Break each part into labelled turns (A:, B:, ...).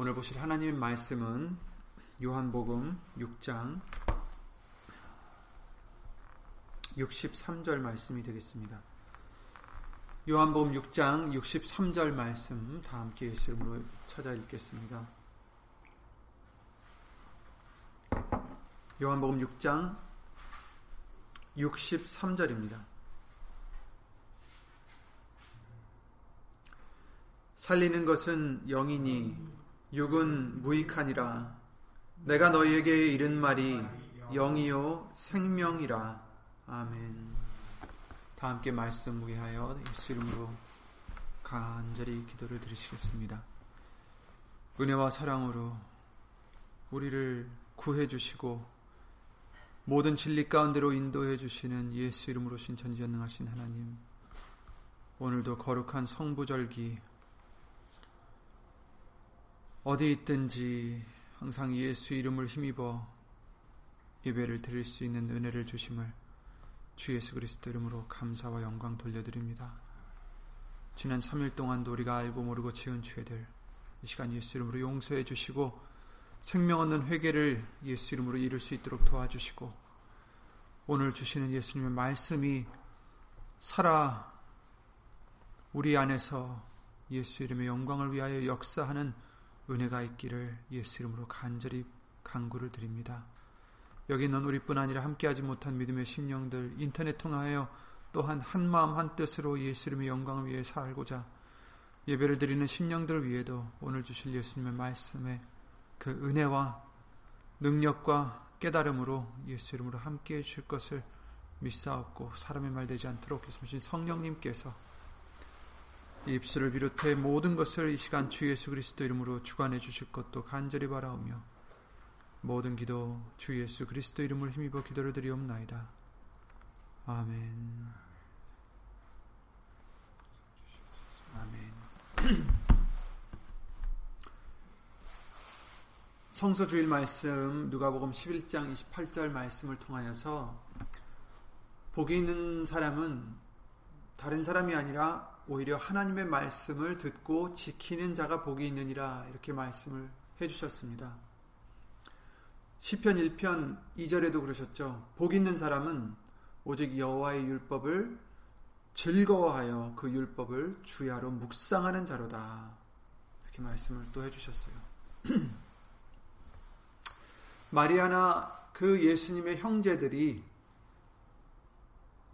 A: 오늘 보실 하나님의 말씀은 요한복음 6장 63절 말씀이 되겠습니다. 요한복음 6장 63절 말씀 다 함께 예수 이름으로 찾아 읽겠습니다. 요한복음 6장 63절입니다. 살리는 것은 영이니 육은 무익하니라. 내가 너희에게 이른 말이 영이요 생명이라. 아멘. 다 함께 말씀 위하여 예수 이름으로 간절히 기도를 드리시겠습니다. 은혜와 사랑으로 우리를 구해 주시고 모든 진리 가운데로 인도해 주시는 예수 이름으로 신천지전능하신 하나님 오늘도 거룩한 성부절기 어디 있든지 항상 예수 이름을 힘입어 예배를 드릴 수 있는 은혜를 주심을 주 예수 그리스도 이름으로 감사와 영광 돌려드립니다. 지난 3일 동안도 우리가 알고 모르고 지은 죄들 이 시간 예수 이름으로 용서해 주시고 생명 얻는 회개를 예수 이름으로 이룰 수 있도록 도와주시고 오늘 주시는 예수님의 말씀이 살아 우리 안에서 예수 이름의 영광을 위하여 역사하는 은혜가 있기를 예수 이름으로 간절히 간구를 드립니다. 여기 있는 우리뿐 아니라 함께하지 못한 믿음의 심령들 인터넷 통하여 또한 한 마음 한 뜻으로 예수 이름의 영광을 위해 살고자 예배를 드리는 심령들 위에도 오늘 주실 예수님의 말씀에 그 은혜와 능력과 깨달음으로 예수 이름으로 함께해 주실 것을 믿사옵고 사람의 말 되지 않도록 예수님 성령님께서 입술을 비롯해 모든 것을 이 시간 주 예수 그리스도 이름으로 주관해 주실 것도 간절히 바라오며 모든 기도 주 예수 그리스도 이름을 힘입어 기도를 드리옵나이다. 아멘. 아멘. 성서 주일 말씀 누가복음 11장 28절 말씀을 통하여서 복이 있는 사람은 다른 사람이 아니라 오히려 하나님의 말씀을 듣고 지키는 자가 복이 있느니라 이렇게 말씀을 해 주셨습니다. 시편 1편 2절에도 그러셨죠. 복 있는 사람은 오직 여호와의 율법을 즐거워하여 그 율법을 주야로 묵상하는 자로다. 이렇게 말씀을 또 해 주셨어요. 마리아나 그 예수님의 형제들이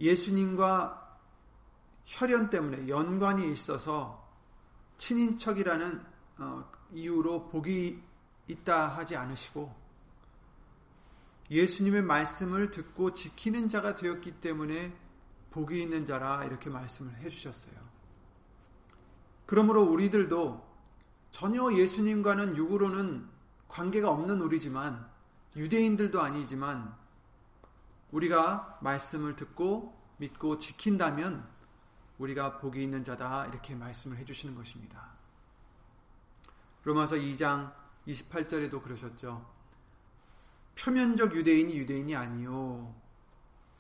A: 예수님과 혈연 때문에 연관이 있어서 친인척이라는 어, 이유로 복이 있다 하지 않으시고 예수님의 말씀을 듣고 지키는 자가 되었기 때문에 복이 있는 자라 이렇게 말씀을 해주셨어요. 그러므로 우리들도 전혀 예수님과는 육으로는 관계가 없는 우리지만 유대인들도 아니지만 우리가 말씀을 듣고 믿고 지킨다면 우리가 복이 있는 자다 이렇게 말씀을 해주시는 것입니다. 로마서 2장 28절에도 그러셨죠. 표면적 유대인이 유대인이 아니요.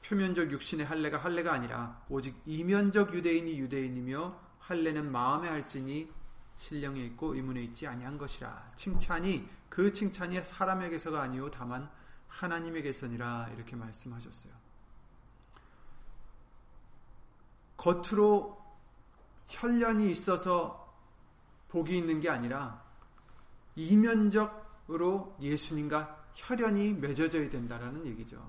A: 표면적 육신의 할례가 할례가 아니라 오직 이면적 유대인이 유대인이며 할례는 마음에 할지니 신령에 있고 의문에 있지 아니한 것이라. 칭찬이 그 칭찬이 사람에게서가 아니요 다만 하나님에게서니라 이렇게 말씀하셨어요. 겉으로 혈련이 있어서 복이 있는 게 아니라 이면적으로 예수님과 혈연이 맺어져야 된다라는 얘기죠.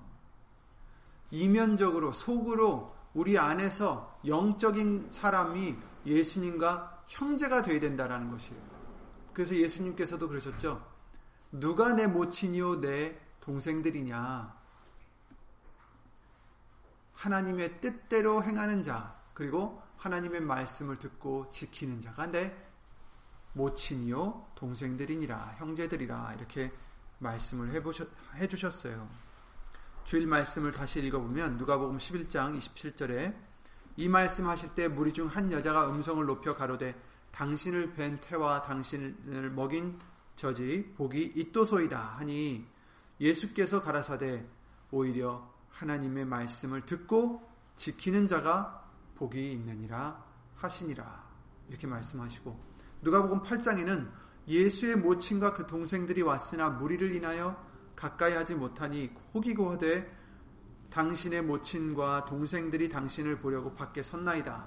A: 이면적으로 속으로 우리 안에서 영적인 사람이 예수님과 형제가 되어야 된다라는 것이에요. 그래서 예수님께서도 그러셨죠. 누가 내 모친이요 내 동생들이냐? 하나님의 뜻대로 행하는 자, 그리고 하나님의 말씀을 듣고 지키는 자가 내 모친이요 동생들이니라 형제들이라 이렇게 말씀을 해주셨어요. 주일 말씀을 다시 읽어보면 누가복음 11장 27절에 이 말씀 하실 때 무리 중 한 여자가 음성을 높여 가로되 당신을 뵌 태와 당신을 먹인 저지 복이 있도소이다 하니 예수께서 가라사대 오히려 하나님의 말씀을 듣고 지키는 자가 복이 있느니라 하시니라 이렇게 말씀하시고 누가복음 8장에는 예수의 모친과 그 동생들이 왔으나 무리를 인하여 가까이 하지 못하니 혹이고 하되 당신의 모친과 동생들이 당신을 보려고 밖에 섰나이다.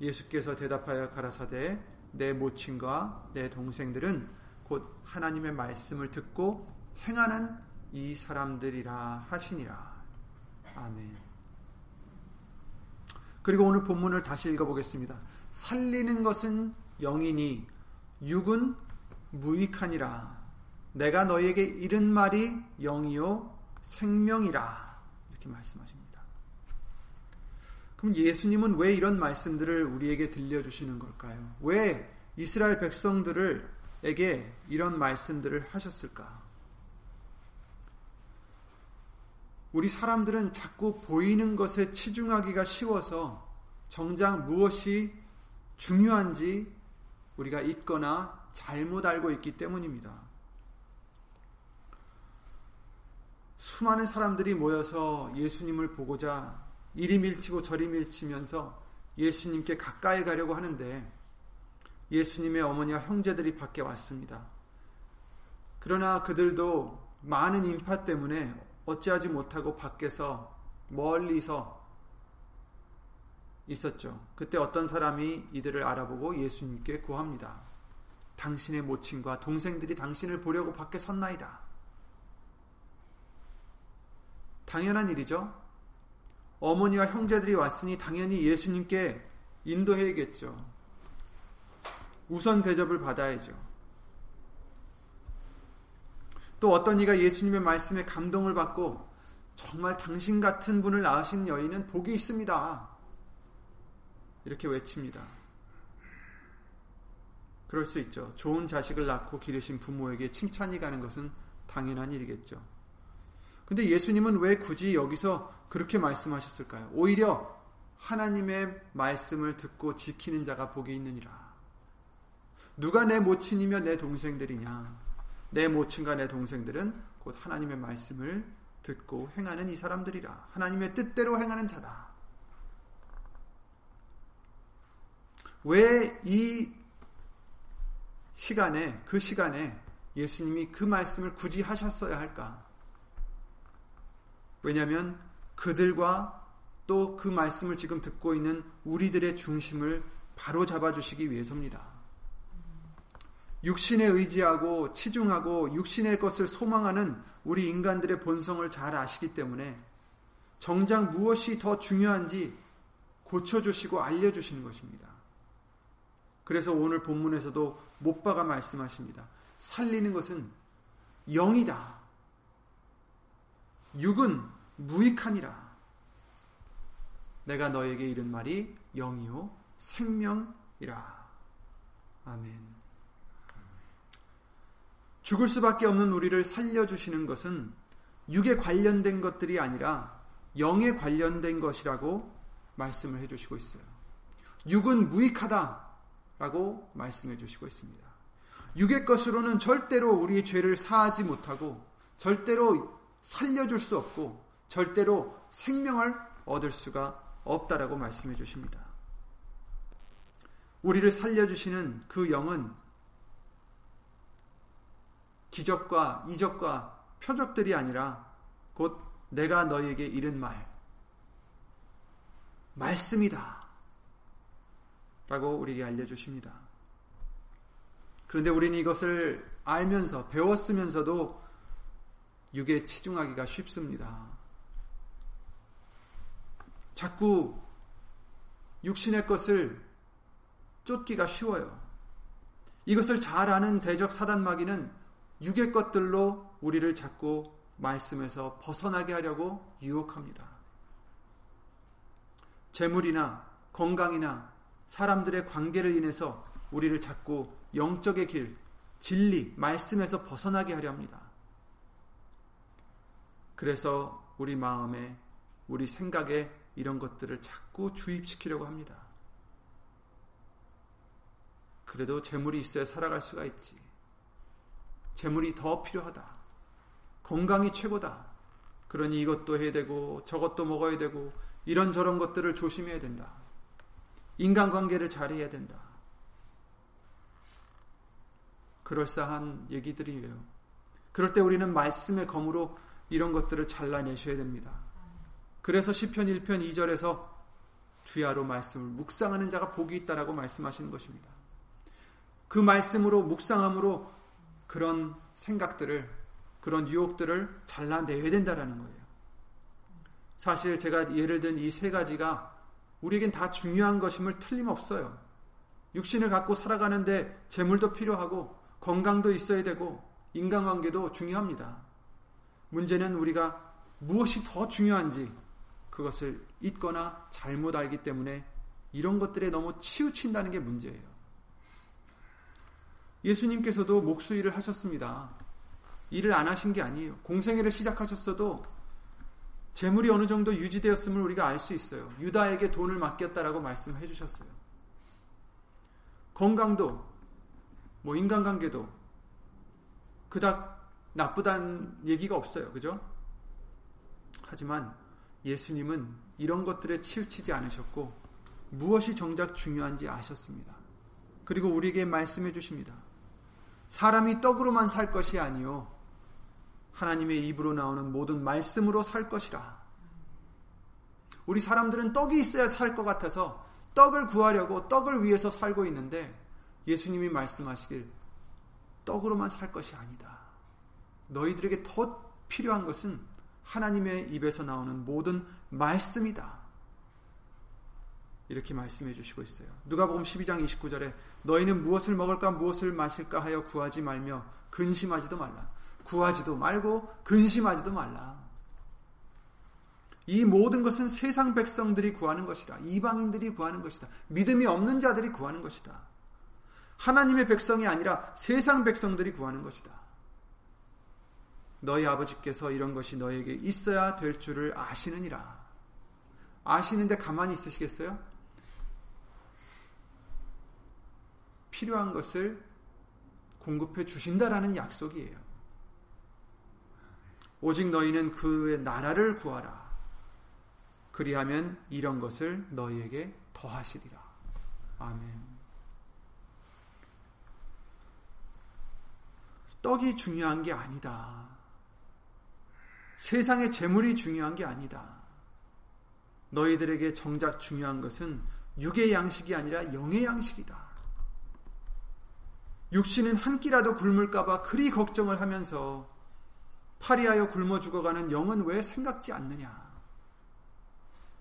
A: 예수께서 대답하여 가라사대 내 모친과 내 동생들은 곧 하나님의 말씀을 듣고 행하는 이 사람들이라 하시니라. 아멘. 그리고 오늘 본문을 다시 읽어보겠습니다. 살리는 것은 영이니 육은 무익하니라. 내가 너에게 이른 말이 영이요 생명이라. 이렇게 말씀하십니다. 그럼 예수님은 왜 이런 말씀들을 우리에게 들려주시는 걸까요? 왜 이스라엘 백성들에게 이런 말씀들을 하셨을까? 우리 사람들은 자꾸 보이는 것에 치중하기가 쉬워서 정작 무엇이 중요한지 우리가 잊거나 잘못 알고 있기 때문입니다. 수많은 사람들이 모여서 예수님을 보고자 이리 밀치고 저리 밀치면서 예수님께 가까이 가려고 하는데 예수님의 어머니와 형제들이 밖에 왔습니다. 그러나 그들도 많은 인파 때문에 어찌하지 못하고 밖에서 멀리서 있었죠. 그때 어떤 사람이 이들을 알아보고 예수님께 구합니다. 당신의 모친과 동생들이 당신을 보려고 밖에 섰나이다. 당연한 일이죠. 어머니와 형제들이 왔으니 당연히 예수님께 인도해야겠죠. 우선 대접을 받아야죠. 또 어떤 이가 예수님의 말씀에 감동을 받고 정말 당신 같은 분을 낳으신 여인은 복이 있습니다. 이렇게 외칩니다. 그럴 수 있죠. 좋은 자식을 낳고 기르신 부모에게 칭찬이 가는 것은 당연한 일이겠죠. 근데 예수님은 왜 굳이 여기서 그렇게 말씀하셨을까요? 오히려 하나님의 말씀을 듣고 지키는 자가 복이 있느니라. 누가 내 모친이며 내 동생들이냐? 내 모친과 내 동생들은 곧 하나님의 말씀을 듣고 행하는 이 사람들이라. 하나님의 뜻대로 행하는 자다. 왜 이 시간에, 그 시간에 예수님이 그 말씀을 굳이 하셨어야 할까? 왜냐하면 그들과 또 그 말씀을 지금 듣고 있는 우리들의 중심을 바로 잡아주시기 위해서입니다. 육신에 의지하고 치중하고 육신의 것을 소망하는 우리 인간들의 본성을 잘 아시기 때문에 정작 무엇이 더 중요한지 고쳐주시고 알려주시는 것입니다. 그래서 오늘 본문에서도 못박아 말씀하십니다. 살리는 것은 영이다. 육은 무익하니라. 내가 너에게 이른 말이 영이요 생명이라. 아멘. 죽을 수밖에 없는 우리를 살려주시는 것은 육에 관련된 것들이 아니라 영에 관련된 것이라고 말씀을 해주시고 있어요. 육은 무익하다라고 말씀해 주시고 있습니다. 육의 것으로는 절대로 우리의 죄를 사하지 못하고 절대로 살려줄 수 없고 절대로 생명을 얻을 수가 없다라고 말씀해 주십니다. 우리를 살려주시는 그 영은 기적과 이적과 표적들이 아니라 곧 내가 너에게 이른 말, 말씀이다. 라고 우리에게 알려주십니다. 그런데 우리는 이것을 알면서, 배웠으면서도 육에 치중하기가 쉽습니다. 자꾸 육신의 것을 쫓기가 쉬워요. 이것을 잘 아는 대적 사단 마귀는 육의 것들로 우리를 자꾸 말씀에서 벗어나게 하려고 유혹합니다. 재물이나 건강이나 사람들의 관계를 인해서 우리를 자꾸 영적의 길, 진리, 말씀에서 벗어나게 하려 합니다. 그래서 우리 마음에, 우리 생각에 이런 것들을 자꾸 주입시키려고 합니다. 그래도 재물이 있어야 살아갈 수가 있지. 재물이 더 필요하다. 건강이 최고다. 그러니 이것도 해야 되고 저것도 먹어야 되고 이런저런 것들을 조심해야 된다. 인간관계를 잘해야 된다. 그럴싸한 얘기들이에요. 그럴 때 우리는 말씀의 검으로 이런 것들을 잘라내셔야 됩니다. 그래서 시편 1편 2절에서 주야로 말씀을 묵상하는 자가 복이 있다라고 말씀하시는 것입니다. 그 말씀으로 묵상함으로 그런 생각들을 그런 유혹들을 잘라내야 된다라는 거예요. 사실 제가 예를 든 이 세 가지가 우리에겐 다 중요한 것임을 틀림없어요. 육신을 갖고 살아가는데 재물도 필요하고 건강도 있어야 되고 인간관계도 중요합니다. 문제는 우리가 무엇이 더 중요한지 그것을 잊거나 잘못 알기 때문에 이런 것들에 너무 치우친다는 게 문제예요. 예수님께서도 목수일을 하셨습니다. 일을 안 하신 게 아니에요. 공생애를 시작하셨어도 재물이 어느 정도 유지되었음을 우리가 알 수 있어요. 유다에게 돈을 맡겼다라고 말씀해 주셨어요. 건강도 뭐 인간관계도 그닥 나쁘다는 얘기가 없어요. 그죠? 하지만 예수님은 이런 것들에 치우치지 않으셨고 무엇이 정작 중요한지 아셨습니다. 그리고 우리에게 말씀해 주십니다. 사람이 떡으로만 살 것이 아니요 하나님의 입으로 나오는 모든 말씀으로 살 것이라. 우리 사람들은 떡이 있어야 살 것 같아서 떡을 구하려고 떡을 위해서 살고 있는데 예수님이 말씀하시길 떡으로만 살 것이 아니다. 너희들에게 더 필요한 것은 하나님의 입에서 나오는 모든 말씀이다. 이렇게 말씀해 주시고 있어요. 누가복음 12장 29절에 너희는 무엇을 먹을까 무엇을 마실까 하여 구하지 말며 근심하지도 말라. 구하지도 말고 근심하지도 말라. 이 모든 것은 세상 백성들이 구하는 것이라. 이방인들이 구하는 것이다. 믿음이 없는 자들이 구하는 것이다. 하나님의 백성이 아니라 세상 백성들이 구하는 것이다. 너희 아버지께서 이런 것이 너에게 있어야 될 줄을 아시느니라. 아시는데 가만히 있으시겠어요? 필요한 것을 공급해 주신다라는 약속이에요. 오직 너희는 그의 나라를 구하라. 그리하면 이런 것을 너희에게 더하시리라. 아멘. 떡이 중요한 게 아니다. 세상의 재물이 중요한 게 아니다. 너희들에게 정작 중요한 것은 육의 양식이 아니라 영의 양식이다. 육신은 한 끼라도 굶을까봐 그리 걱정을 하면서 파리하여 굶어 죽어가는 영은 왜 생각지 않느냐?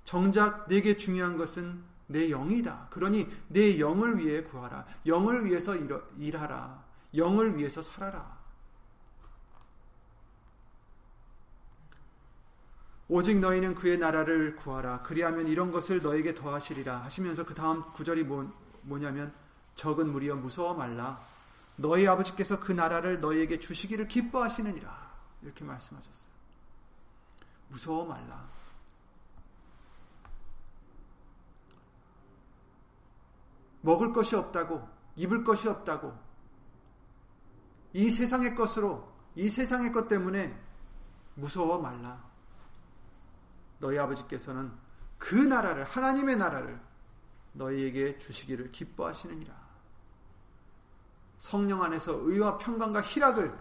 A: 정작 내게 중요한 것은 내 영이다. 그러니 내 영을 위해 구하라. 영을 위해서 일하라. 영을 위해서 살아라. 오직 너희는 그의 나라를 구하라. 그리하면 이런 것을 너에게 더하시리라. 하시면서 그 다음 구절이 뭐, 뭐냐면 적은 무리여 무서워 말라. 너희 아버지께서 그 나라를 너희에게 주시기를 기뻐하시느니라. 이렇게 말씀하셨어요. 무서워 말라. 먹을 것이 없다고, 입을 것이 없다고, 이 세상의 것으로, 이 세상의 것 때문에 무서워 말라. 너희 아버지께서는 그 나라를, 하나님의 나라를 너희에게 주시기를 기뻐하시느니라. 성령 안에서 의와 평강과 희락을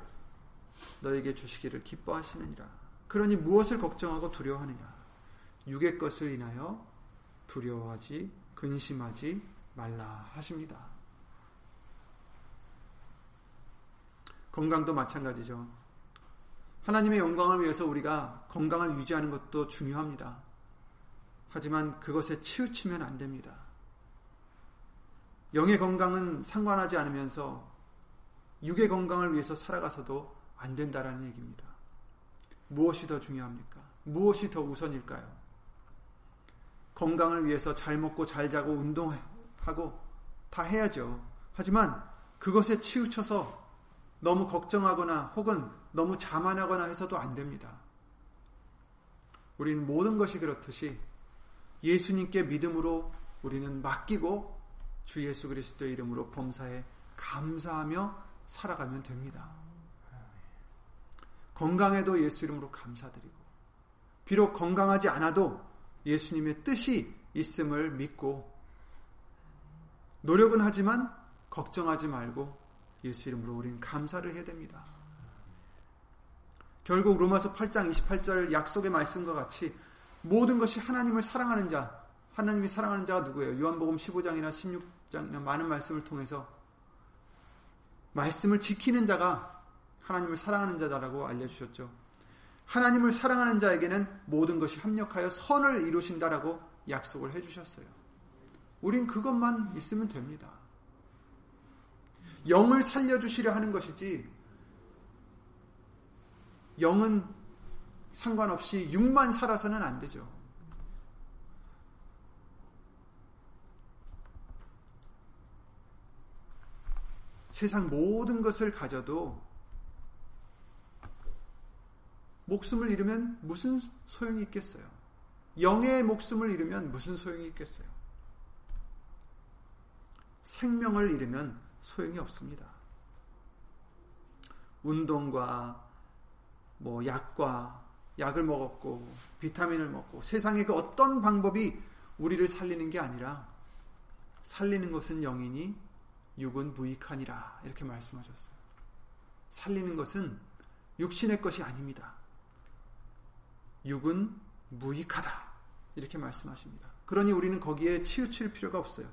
A: 너에게 주시기를 기뻐하시느니라. 그러니 무엇을 걱정하고 두려워하느냐? 육의 것을 인하여 두려워하지 근심하지 말라 하십니다. 건강도 마찬가지죠. 하나님의 영광을 위해서 우리가 건강을 유지하는 것도 중요합니다. 하지만 그것에 치우치면 안 됩니다. 영의 건강은 상관하지 않으면서 육의 건강을 위해서 살아가서도 안 된다라는 얘기입니다. 무엇이 더 중요합니까? 무엇이 더 우선일까요? 건강을 위해서 잘 먹고 잘 자고 운동하고 다 해야죠. 하지만 그것에 치우쳐서 너무 걱정하거나 혹은 너무 자만하거나 해서도 안 됩니다. 우리는 모든 것이 그렇듯이 예수님께 믿음으로 우리는 맡기고 주 예수 그리스도의 이름으로 범사에 감사하며 살아가면 됩니다. 건강해도 예수 이름으로 감사드리고 비록 건강하지 않아도 예수님의 뜻이 있음을 믿고 노력은 하지만 걱정하지 말고 예수 이름으로 우리는 감사를 해야 됩니다. 결국 로마서 8장 28절 약속의 말씀과 같이 모든 것이 하나님을 사랑하는 자, 하나님이 사랑하는 자가 누구예요? 요한복음 15장이나 16 장이나 많은 말씀을 통해서 말씀을 지키는 자가 하나님을 사랑하는 자다라고 알려주셨죠. 하나님을 사랑하는 자에게는 모든 것이 합력하여 선을 이루신다라고 약속을 해주셨어요. 우린 그것만 있으면 됩니다. 영을 살려주시려 하는 것이지, 영은 상관없이 육만 살아서는 안 되죠. 세상 모든 것을 가져도 목숨을 잃으면 무슨 소용이 있겠어요? 영의 목숨을 잃으면 무슨 소용이 있겠어요? 생명을 잃으면 소용이 없습니다. 운동과 뭐 약과 약을 먹었고 비타민을 먹고 세상의 그 어떤 방법이 우리를 살리는 게 아니라 살리는 것은 영이니 육은 무익하니라 이렇게 말씀하셨어요. 살리는 것은 육신의 것이 아닙니다. 육은 무익하다 이렇게 말씀하십니다. 그러니 우리는 거기에 치우칠 필요가 없어요.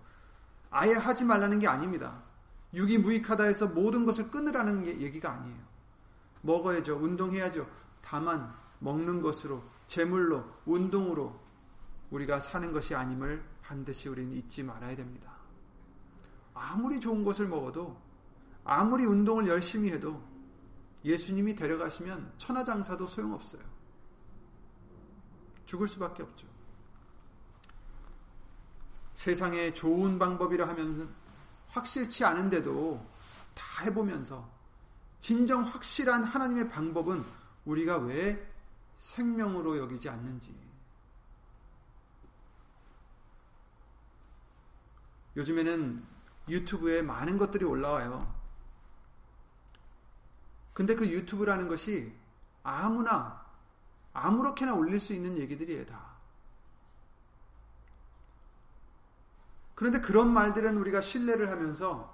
A: 아예 하지 말라는 게 아닙니다. 육이 무익하다 해서 모든 것을 끊으라는 얘기가 아니에요. 먹어야죠. 운동해야죠. 다만 먹는 것으로 재물로 운동으로 우리가 사는 것이 아님을 반드시 우리는 잊지 말아야 됩니다. 아무리 좋은 것을 먹어도 아무리 운동을 열심히 해도 예수님이 데려가시면 천하장사도 소용없어요. 죽을 수밖에 없죠. 세상에 좋은 방법이라 하면 확실치 않은데도 다 해보면서 진정 확실한 하나님의 방법은 우리가 왜 생명으로 여기지 않는지. 요즘에는 유튜브에 많은 것들이 올라와요. 근데 그 유튜브라는 것이 아무나, 아무렇게나 올릴 수 있는 얘기들이에요, 다. 그런데 그런 말들은 우리가 신뢰를 하면서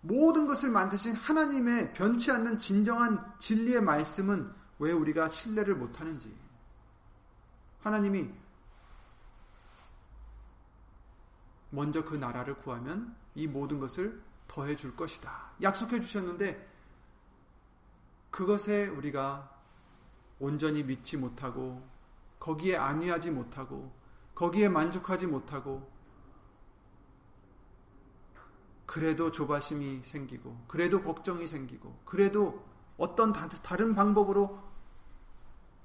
A: 모든 것을 만드신 하나님의 변치 않는 진정한 진리의 말씀은 왜 우리가 신뢰를 못하는지. 하나님이 먼저 그 나라를 구하면 이 모든 것을 더해 줄 것이다. 약속해 주셨는데 그것에 우리가 온전히 믿지 못하고 거기에 안위하지 못하고 거기에 만족하지 못하고 그래도 조바심이 생기고 그래도 걱정이 생기고 그래도 어떤 다른 방법으로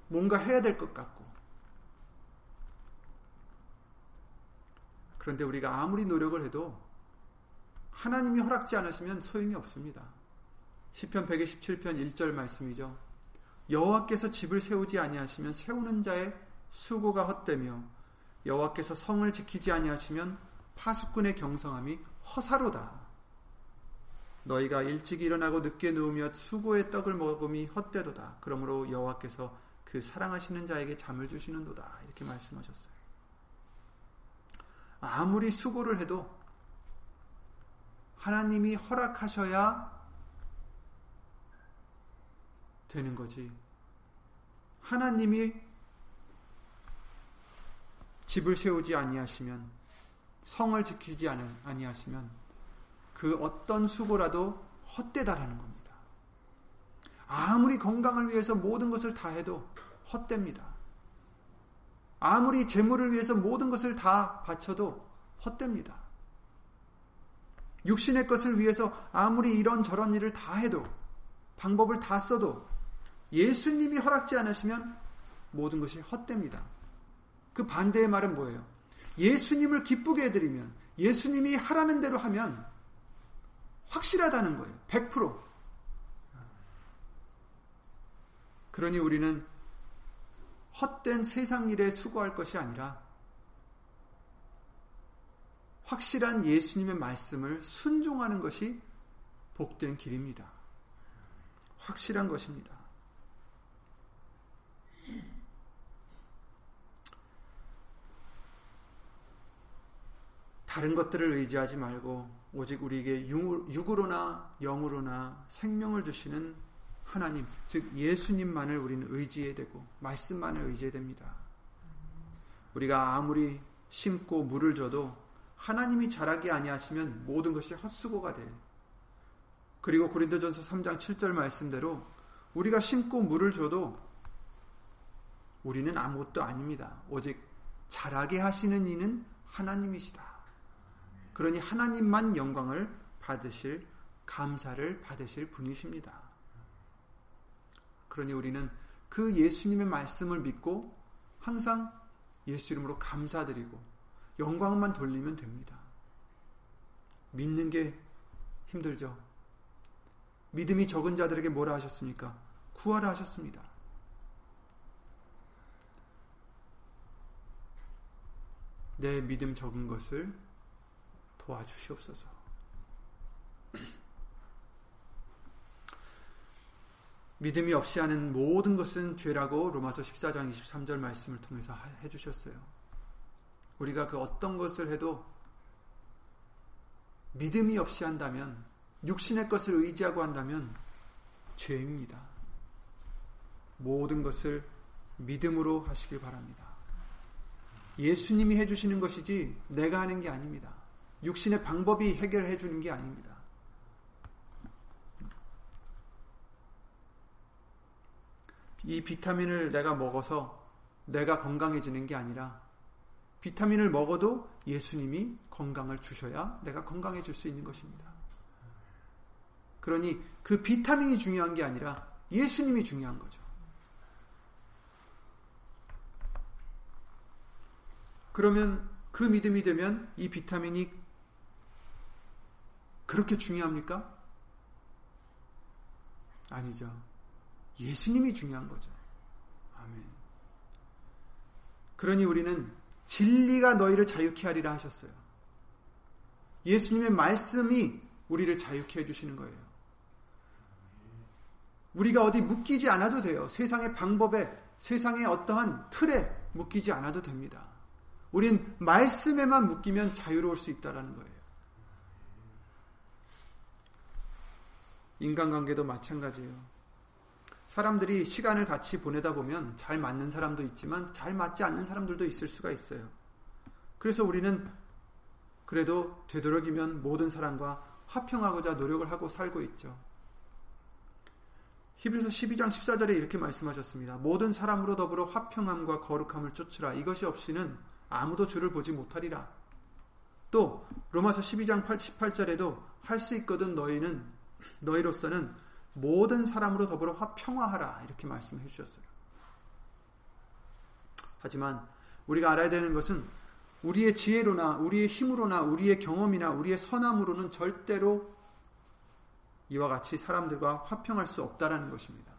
A: 뭔가 해야 될 것 같고 그런데 우리가 아무리 노력을 해도 하나님이 허락지 않으시면 소용이 없습니다. 시편 127편 1절 말씀이죠. 여호와께서 집을 세우지 아니하시면 세우는 자의 수고가 헛되며 여호와께서 성을 지키지 아니하시면 파수꾼의 경성함이 허사로다. 너희가 일찍 일어나고 늦게 누우며 수고의 떡을 먹음이 헛되도다. 그러므로 여호와께서 그 사랑하시는 자에게 잠을 주시는도다. 이렇게 말씀하셨어요. 아무리 수고를 해도 하나님이 허락하셔야 되는 거지. 하나님이 집을 세우지 아니하시면 성을 지키지 아니하시면 그 어떤 수고라도 헛되다라는 겁니다. 아무리 건강을 위해서 모든 것을 다 해도 헛됩니다. 아무리 재물을 위해서 모든 것을 다 바쳐도 헛됩니다. 육신의 것을 위해서 아무리 이런 저런 일을 다 해도 방법을 다 써도 예수님이 허락지 않으시면 모든 것이 헛됩니다. 그 반대의 말은 뭐예요? 예수님을 기쁘게 해드리면 예수님이 하라는 대로 하면 확실하다는 거예요. 100%. 그러니 우리는 헛된 세상 일에 수고할 것이 아니라 확실한 예수님의 말씀을 순종하는 것이 복된 길입니다. 확실한 것입니다. 다른 것들을 의지하지 말고 오직 우리에게 육으로나 영으로나 생명을 주시는 하나님, 즉 예수님만을 우리는 의지해야 되고 말씀만을 의지해야 됩니다. 우리가 아무리 심고 물을 줘도 하나님이 자라게 아니하시면 모든 것이 헛수고가 돼. 그리고 고린도전서 3장 7절 말씀대로 우리가 심고 물을 줘도 우리는 아무것도 아닙니다. 오직 자라게 하시는 이는 하나님이시다. 그러니 하나님만 영광을 받으실 감사를 받으실 분이십니다. 그러니 우리는 그 예수님의 말씀을 믿고 항상 예수 이름으로 감사드리고 영광만 돌리면 됩니다. 믿는 게 힘들죠. 믿음이 적은 자들에게 뭐라 하셨습니까? 구하라 하셨습니다. 내 믿음 적은 것을 도와주시옵소서. 믿음이 없이 하는 모든 것은 죄라고 로마서 14장 23절 말씀을 통해서 해주셨어요. 우리가 그 어떤 것을 해도 믿음이 없이 한다면, 육신의 것을 의지하고 한다면 죄입니다. 모든 것을 믿음으로 하시길 바랍니다. 예수님이 해주시는 것이지 내가 하는 게 아닙니다. 육신의 방법이 해결해 주는 게 아닙니다. 이 비타민을 내가 먹어서 내가 건강해지는 게 아니라 비타민을 먹어도 예수님이 건강을 주셔야 내가 건강해질 수 있는 것입니다. 그러니 그 비타민이 중요한 게 아니라 예수님이 중요한 거죠. 그러면 그 믿음이 되면 이 비타민이 그렇게 중요합니까? 아니죠. 예수님이 중요한 거죠. 아멘. 그러니 우리는 진리가 너희를 자유케 하리라 하셨어요. 예수님의 말씀이 우리를 자유케 해주시는 거예요. 우리가 어디 묶이지 않아도 돼요. 세상의 방법에, 세상의 어떠한 틀에 묶이지 않아도 됩니다. 우린 말씀에만 묶이면 자유로울 수 있다라는 거예요. 인간관계도 마찬가지예요. 사람들이 시간을 같이 보내다 보면 잘 맞는 사람도 있지만 잘 맞지 않는 사람들도 있을 수가 있어요. 그래서 우리는 그래도 되도록이면 모든 사람과 화평하고자 노력을 하고 살고 있죠. 히브리서 12장 14절에 이렇게 말씀하셨습니다. 모든 사람으로 더불어 화평함과 거룩함을 쫓으라. 이것이 없이는 아무도 주를 보지 못하리라. 또 로마서 12장 88절에도 할 수 있거든 너희는 너희로서는 모든 사람으로 더불어 화 평화하라 이렇게 말씀해 주셨어요. 하지만 우리가 알아야 되는 것은 우리의 지혜로나 우리의 힘으로나 우리의 경험이나 우리의 선함으로는 절대로 이와 같이 사람들과 화평할 수 없다라는 것입니다.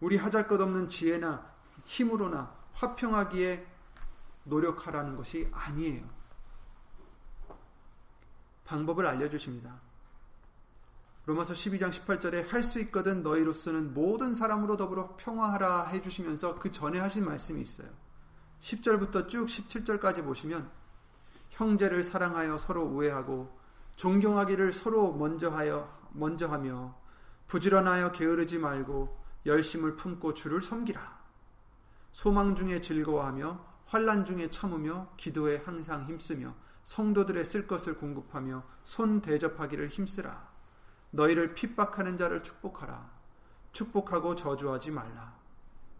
A: 우리 하잘 것 없는 지혜나 힘으로나 화평하기에 노력하라는 것이 아니에요. 방법을 알려주십니다. 로마서 12장 18절에 할 수 있거든 너희로서는 모든 사람으로 더불어 평화하라 해주시면서 그 전에 하신 말씀이 있어요. 10절부터 쭉 17절까지 보시면 형제를 사랑하여 서로 우애하고 존경하기를 서로 먼저 하여 먼저 하며 부지런하여 게으르지 말고 열심을 품고 주를 섬기라. 소망 중에 즐거워하며 환란 중에 참으며 기도에 항상 힘쓰며 성도들의 쓸 것을 공급하며 손 대접하기를 힘쓰라. 너희를 핍박하는 자를 축복하라. 축복하고 저주하지 말라.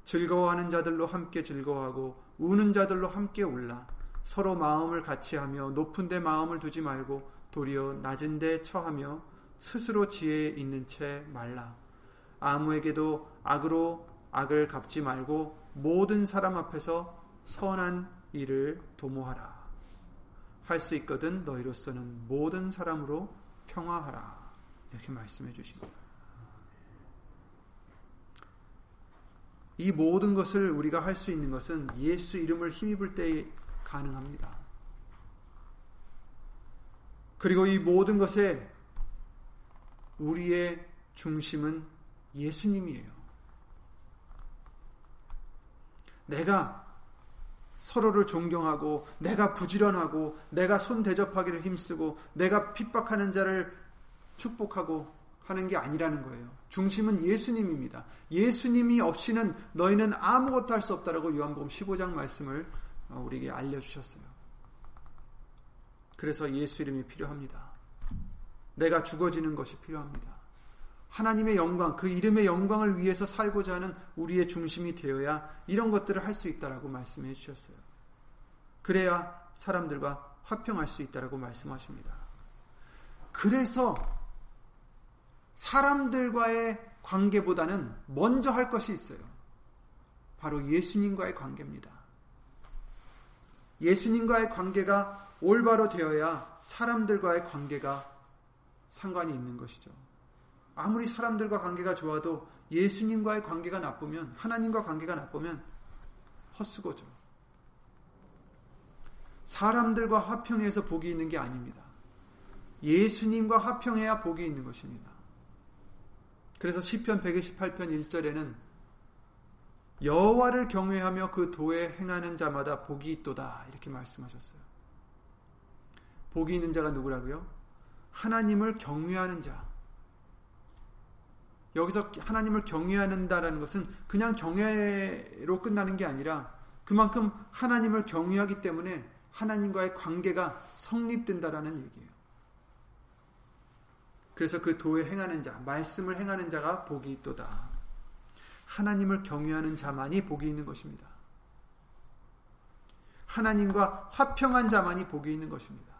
A: 즐거워하는 자들로 함께 즐거워하고 우는 자들로 함께 울라. 서로 마음을 같이 하며 높은 데 마음을 두지 말고 도리어 낮은 데 처하며 스스로 지혜에 있는 채 말라. 아무에게도 악으로 악을 갚지 말고 모든 사람 앞에서 선한 일을 도모하라. 할 수 있거든 너희로서는 모든 사람으로 평화하라. 이렇게 말씀해 주십니다. 이 모든 것을 우리가 할 수 있는 것은 예수 이름을 힘입을 때 가능합니다. 그리고 이 모든 것에 우리의 중심은 예수님이에요. 내가 서로를 존경하고 내가 부지런하고 내가 손 대접하기를 힘쓰고 내가 핍박하는 자를 축복하고 하는 게 아니라는 거예요. 중심은 예수님입니다. 예수님이 없이는 너희는 아무것도 할 수 없다라고 요한복음 15장 말씀을 어, 우리에게 알려주셨어요. 그래서 예수 이름이 필요합니다. 내가 죽어지는 것이 필요합니다. 하나님의 영광, 그 이름의 영광을 위해서 살고자 하는 우리의 중심이 되어야 이런 것들을 할 수 있다라고 말씀해 주셨어요. 그래야 사람들과 화평할 수 있다라고 말씀하십니다. 그래서 사람들과의 관계보다는 먼저 할 것이 있어요. 바로 예수님과의 관계입니다. 예수님과의 관계가 올바로 되어야 사람들과의 관계가 상관이 있는 것이죠. 아무리 사람들과 관계가 좋아도 예수님과의 관계가 나쁘면, 하나님과 관계가 나쁘면 헛수고죠. 사람들과 화평해서 복이 있는 게 아닙니다. 예수님과 화평해야 복이 있는 것입니다. 그래서 시편 128편 1절에는 여호와를 경외하며 그 도에 행하는 자마다 복이 있도다 이렇게 말씀하셨어요. 복이 있는 자가 누구라고요? 하나님을 경외하는 자. 여기서 하나님을 경외하는다라는 것은 그냥 경외로 끝나는 게 아니라 그만큼 하나님을 경외하기 때문에 하나님과의 관계가 성립된다라는 얘기예요. 그래서 그 도에 행하는 자, 말씀을 행하는 자가 복이 있도다. 하나님을 경외하는 자만이 복이 있는 것입니다. 하나님과 화평한 자만이 복이 있는 것입니다.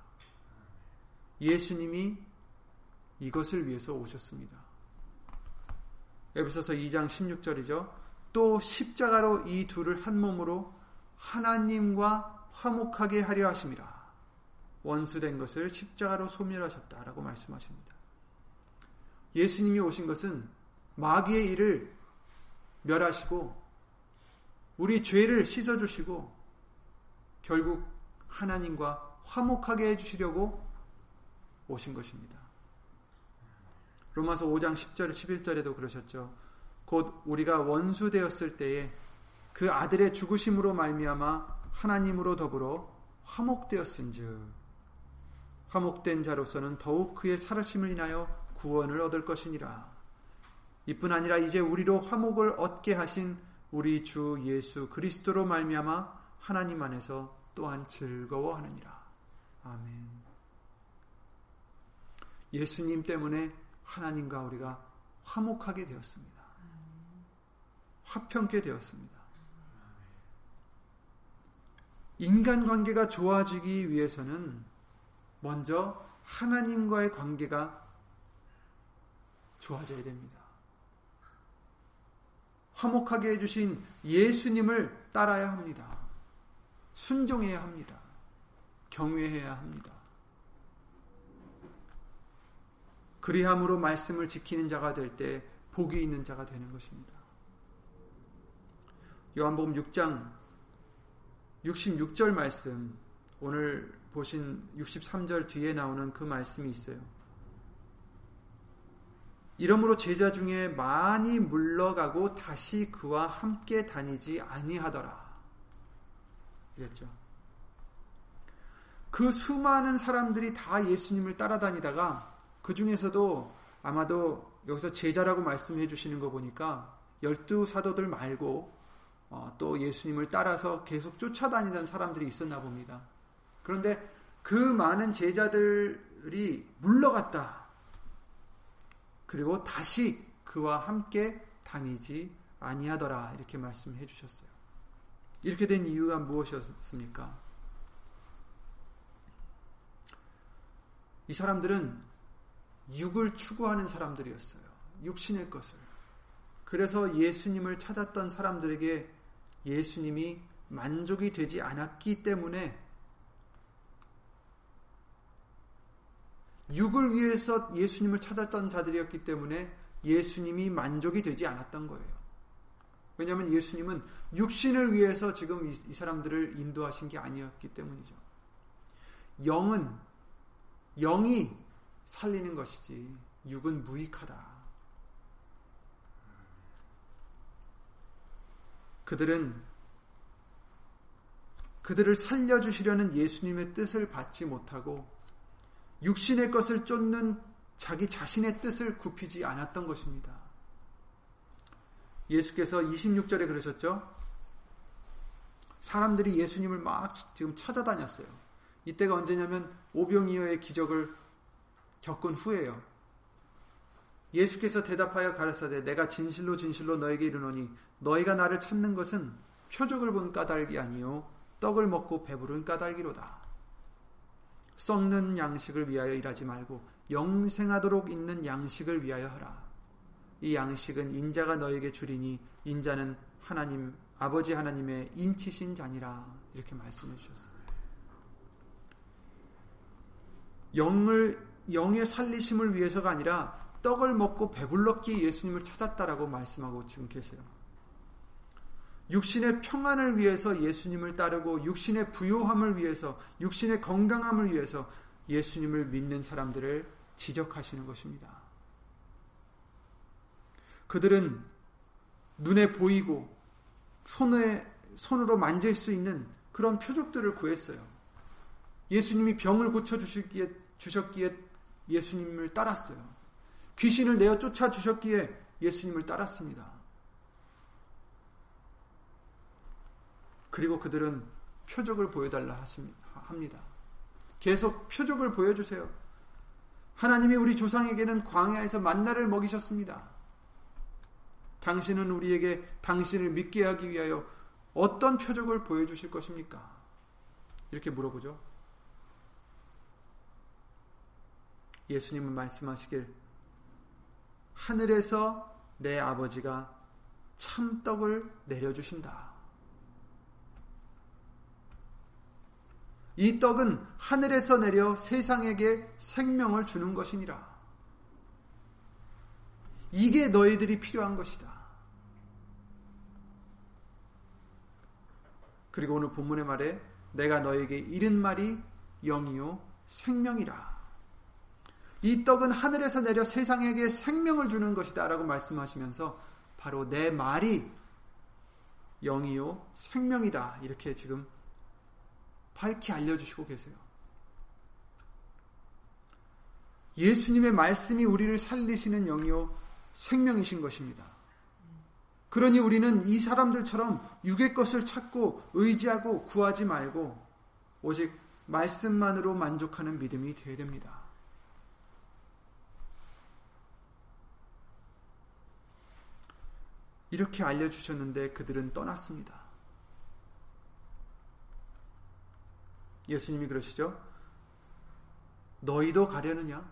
A: 예수님이 이것을 위해서 오셨습니다. 에베소서 2장 16절이죠. 또 십자가로 이 둘을 한 몸으로 하나님과 화목하게 하려 하심이라. 원수된 것을 십자가로 소멸하셨다라고 말씀하십니다. 예수님이 오신 것은 마귀의 일을 멸하시고 우리 죄를 씻어 주시고 결국 하나님과 화목하게 해 주시려고 오신 것입니다. 로마서 5장 10절 11절에도 그러셨죠. 곧 우리가 원수 되었을 때에 그 아들의 죽으심으로 말미암아 하나님으로 더불어 화목되었은즉 화목된 자로서는 더욱 그의 살으심을 인하여 구원을 얻을 것이니라. 이뿐 아니라 이제 우리로 화목을 얻게 하신 우리 주 예수 그리스도로 말미암아 하나님 안에서 또한 즐거워하느니라. 아멘. 예수님 때문에 하나님과 우리가 화목하게 되었습니다. 화평케 되었습니다. 인간 관계가 좋아지기 위해서는 먼저 하나님과의 관계가 좋아져야 됩니다. 화목하게 해주신 예수님을 따라야 합니다. 순종해야 합니다. 경외해야 합니다. 그리함으로 말씀을 지키는 자가 될 때 복이 있는 자가 되는 것입니다. 요한복음 6장 66절 말씀 오늘 보신 63절 뒤에 나오는 그 말씀이 있어요. 이러므로 제자 중에 많이 물러가고 다시 그와 함께 다니지 아니하더라. 이랬죠. 그 수많은 사람들이 다 예수님을 따라다니다가 그 중에서도 아마도 여기서 제자라고 말씀해 주시는 거 보니까 열두 사도들 말고 어, 또 예수님을 따라서 계속 쫓아다니던 사람들이 있었나 봅니다. 그런데 그 많은 제자들이 물러갔다. 그리고 다시 그와 함께 다니지 아니하더라. 이렇게 말씀해 주셨어요. 이렇게 된 이유가 무엇이었습니까? 이 사람들은 육을 추구하는 사람들이었어요. 육신의 것을. 그래서 예수님을 찾았던 사람들에게 예수님이 만족이 되지 않았기 때문에 육을 위해서 예수님을 찾았던 자들이었기 때문에 예수님이 만족이 되지 않았던 거예요. 왜냐하면 예수님은 육신을 위해서 지금 이, 이 사람들을 인도하신 게 아니었기 때문이죠. 영은 영이 살리는 것이지 육은 무익하다. 그들은 그들을 살려주시려는 예수님의 뜻을 받지 못하고 육신의 것을 쫓는 자기 자신의 뜻을 굽히지 않았던 것입니다. 예수께서 26절에 그러셨죠? 사람들이 예수님을 막 지금 찾아다녔어요. 이때가 언제냐면 오병이어의 기적을 겪은 후에요. 예수께서 대답하여 가라사대 내가 진실로 진실로 너에게 이르노니 너희가 나를 찾는 것은 표적을 본 까닭이 아니요 떡을 먹고 배부른 까닭이로다. 썩는 양식을 위하여 일하지 말고 영생하도록 있는 양식을 위하여 하라. 이 양식은 인자가 너에게 주리니 인자는 하나님 아버지 하나님의 인치신 자니라 이렇게 말씀해 주셨어요. 영을 영의 살리심을 위해서가 아니라 떡을 먹고 배불렀기에 예수님을 찾았다라고 말씀하고 지금 계세요. 육신의 평안을 위해서 예수님을 따르고 육신의 부요함을 위해서 육신의 건강함을 위해서 예수님을 믿는 사람들을 지적하시는 것입니다. 그들은 눈에 보이고 손에 손으로 만질 수 있는 그런 표적들을 구했어요. 예수님이 병을 고쳐 주셨기에 주셨기에 예수님을 따랐어요. 귀신을 내어 쫓아 주셨기에 예수님을 따랐습니다. 그리고 그들은 표적을 보여달라 합니다. 계속 표적을 보여주세요. 하나님이 우리 조상에게는 광야에서 만나를 먹이셨습니다. 당신은 우리에게 당신을 믿게 하기 위하여 어떤 표적을 보여주실 것입니까? 이렇게 물어보죠. 예수님은 말씀하시길 하늘에서 내 아버지가 참떡을 내려주신다. 이 떡은 하늘에서 내려 세상에게 생명을 주는 것이니라. 이게 너희들이 필요한 것이다. 그리고 오늘 본문의 말에 내가 너에게 이른 말이 영이요 생명이라. 이 떡은 하늘에서 내려 세상에게 생명을 주는 것이다 라고 말씀하시면서 바로 내 말이 영이요 생명이다 이렇게 지금 밝히 알려주시고 계세요. 예수님의 말씀이 우리를 살리시는 영이요 생명이신 것입니다. 그러니 우리는 이 사람들처럼 육의 것을 찾고 의지하고 구하지 말고 오직 말씀만으로 만족하는 믿음이 되어야 됩니다. 이렇게 알려주셨는데 그들은 떠났습니다. 예수님이 그러시죠? 너희도 가려느냐?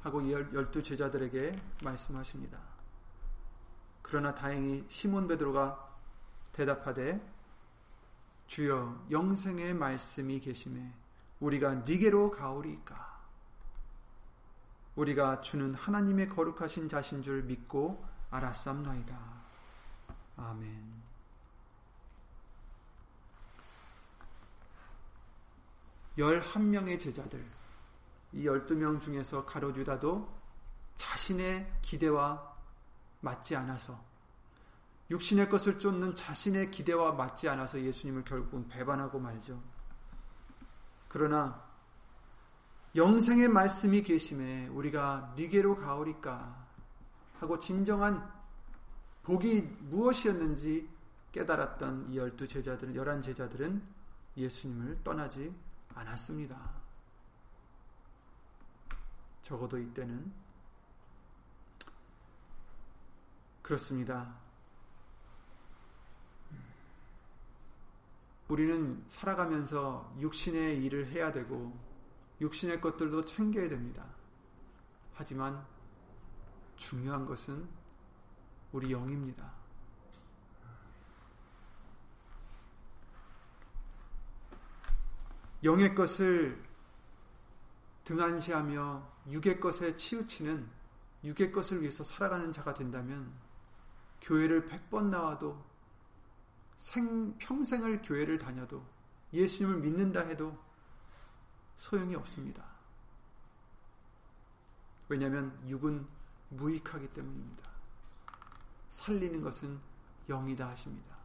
A: 하고 열두 제자들에게 말씀하십니다. 그러나 다행히 시몬 베드로가 대답하되 주여 영생의 말씀이 계심에 우리가 니게로 가오리까 우리가 주는 하나님의 거룩하신 자신 줄 믿고 알았삼나이다. 아멘. 열한 명의 제자들, 이 열두 명 중에서 가로주다도 자신의 기대와 맞지 않아서 육신의 것을 쫓는 자신의 기대와 맞지 않아서 예수님을 결국은 배반하고 말죠. 그러나 영생의 말씀이 계심에 우리가 니게로 가오리까 하고 진정한 복이 무엇이었는지 깨달았던 이 열두 제자들은 열한 제자들은 예수님을 떠나지 않았습니다. 적어도 이때는 그렇습니다. 우리는 살아가면서 육신의 일을 해야 되고 육신의 것들도 챙겨야 됩니다. 하지만 중요한 것은 우리 영입니다. 영의 것을 등한시하며 육의 것에 치우치는 육의 것을 위해서 살아가는 자가 된다면 교회를 백 번 나와도 생, 평생을 교회를 다녀도 예수님을 믿는다 해도 소용이 없습니다. 왜냐하면 육은 무익하기 때문입니다. 살리는 것은 영이다 하십니다.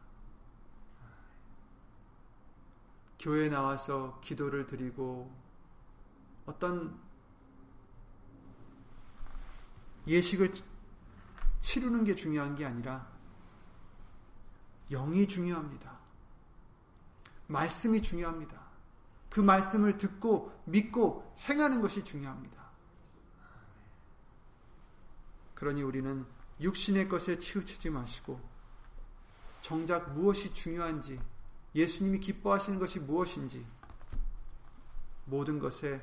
A: 교회에 나와서 기도를 드리고 어떤 예식을 치르는 게 중요한 게 아니라 영이 중요합니다. 말씀이 중요합니다. 그 말씀을 듣고 믿고 행하는 것이 중요합니다. 그러니 우리는 육신의 것에 치우치지 마시고 정작 무엇이 중요한지 예수님이 기뻐하시는 것이 무엇인지 모든 것에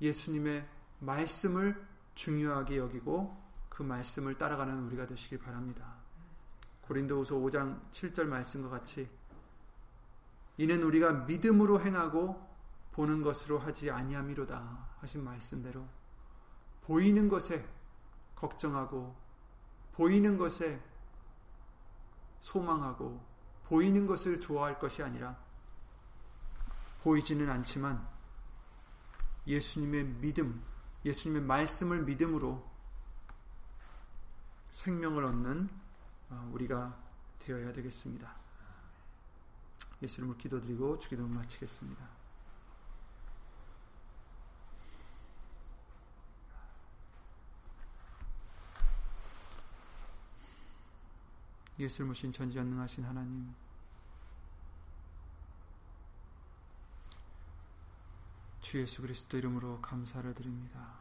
A: 예수님의 말씀을 중요하게 여기고 그 말씀을 따라가는 우리가 되시길 바랍니다. 고린도후서 5장 7절 말씀과 같이 이는 우리가 믿음으로 행하고 보는 것으로 하지 아니함이로다 하신 말씀대로 보이는 것에 걱정하고 보이는 것에 소망하고 보이는 것을 좋아할 것이 아니라 보이지는 않지만 예수님의 믿음, 예수님의 말씀을 믿음으로 생명을 얻는 어, 우리가 되어야 되겠습니다. 예수님을 기도드리고 주기도를 마치겠습니다. 예수를 모신 전지전능하신 하나님 주 예수 그리스도 이름으로 감사를 드립니다.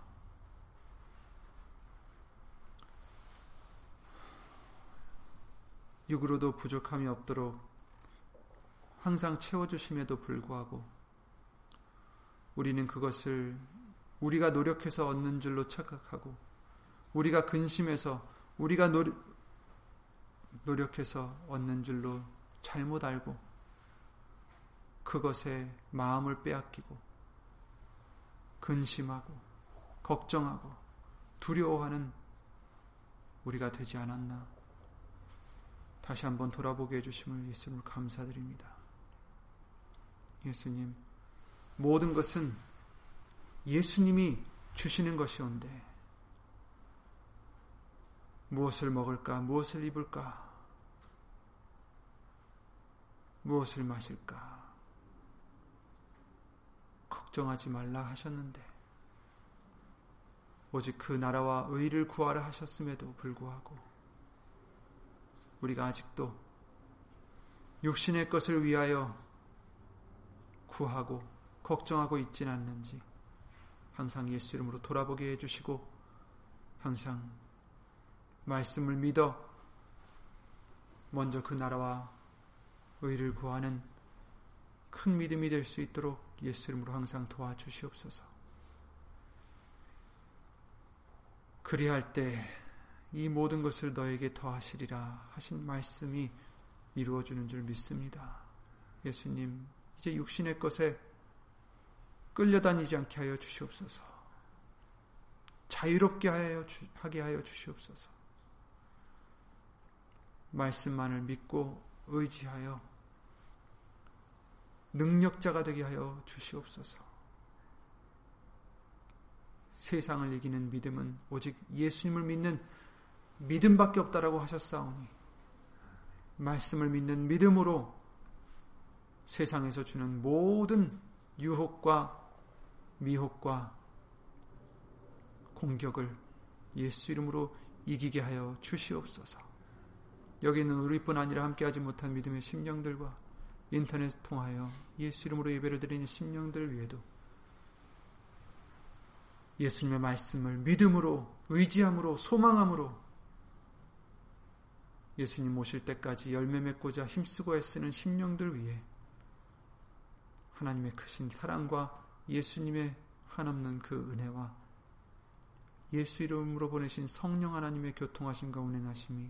A: 육으로도 부족함이 없도록 항상 채워주심에도 불구하고 우리는 그것을 우리가 노력해서 얻는 줄로 착각하고 우리가 근심해서 우리가 노, 노력해서 얻는 줄로 잘못 알고 그것에 마음을 빼앗기고 근심하고 걱정하고 두려워하는 우리가 되지 않았나 다시 한번 돌아보게 해주심을 예수님을 감사드립니다. 예수님 모든 것은 예수님이 주시는 것이온데 무엇을 먹을까? 무엇을 입을까? 무엇을 마실까? 걱정하지 말라 하셨는데 오직 그 나라와 의를 구하라 하셨음에도 불구하고 우리가 아직도 육신의 것을 위하여 구하고 걱정하고 있진 않는지 항상 예수 이름으로 돌아보게 해주시고 항상 말씀을 믿어 먼저 그 나라와 의를 구하는 큰 믿음이 될 수 있도록 예수 이름으로 항상 도와주시옵소서. 그리할 때 이 모든 것을 너에게 더하시리라 하신 말씀이 이루어지는 줄 믿습니다. 예수님, 이제 육신의 것에 끌려다니지 않게 하여 주시옵소서. 자유롭게 하여 주, 하게 하여 주시옵소서. 말씀만을 믿고 의지하여 능력자가 되게 하여 주시옵소서. 세상을 이기는 믿음은 오직 예수님을 믿는 믿음밖에 없다라고 하셨사오니 말씀을 믿는 믿음으로 세상에서 주는 모든 유혹과 미혹과 공격을 예수 이름으로 이기게 하여 주시옵소서. 여기는 우리뿐 아니라 함께하지 못한 믿음의 심령들과 인터넷 통하여 예수 이름으로 예배를 드리는 심령들 위에도 예수님의 말씀을 믿음으로 의지함으로 소망함으로 예수님 오실 때까지 열매 맺고자 힘쓰고 애쓰는 심령들 위해 하나님의 크신 사랑과 예수님의 한없는 그 은혜와 예수 이름으로 보내신 성령 하나님의 교통하심과 운행하심이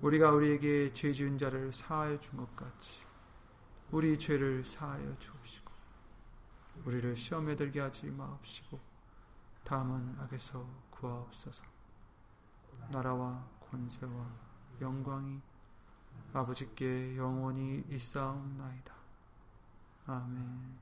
A: 우리가 우리에게 죄 지은 자를 사하여 준 것 같이 우리 죄를 사하여 주옵시고 우리를 시험에 들게 하지 마옵시고 다만 악에서 구하옵소서. 나라와 권세와 영광이 아버지께 영원히 있사옵나이다. 아멘.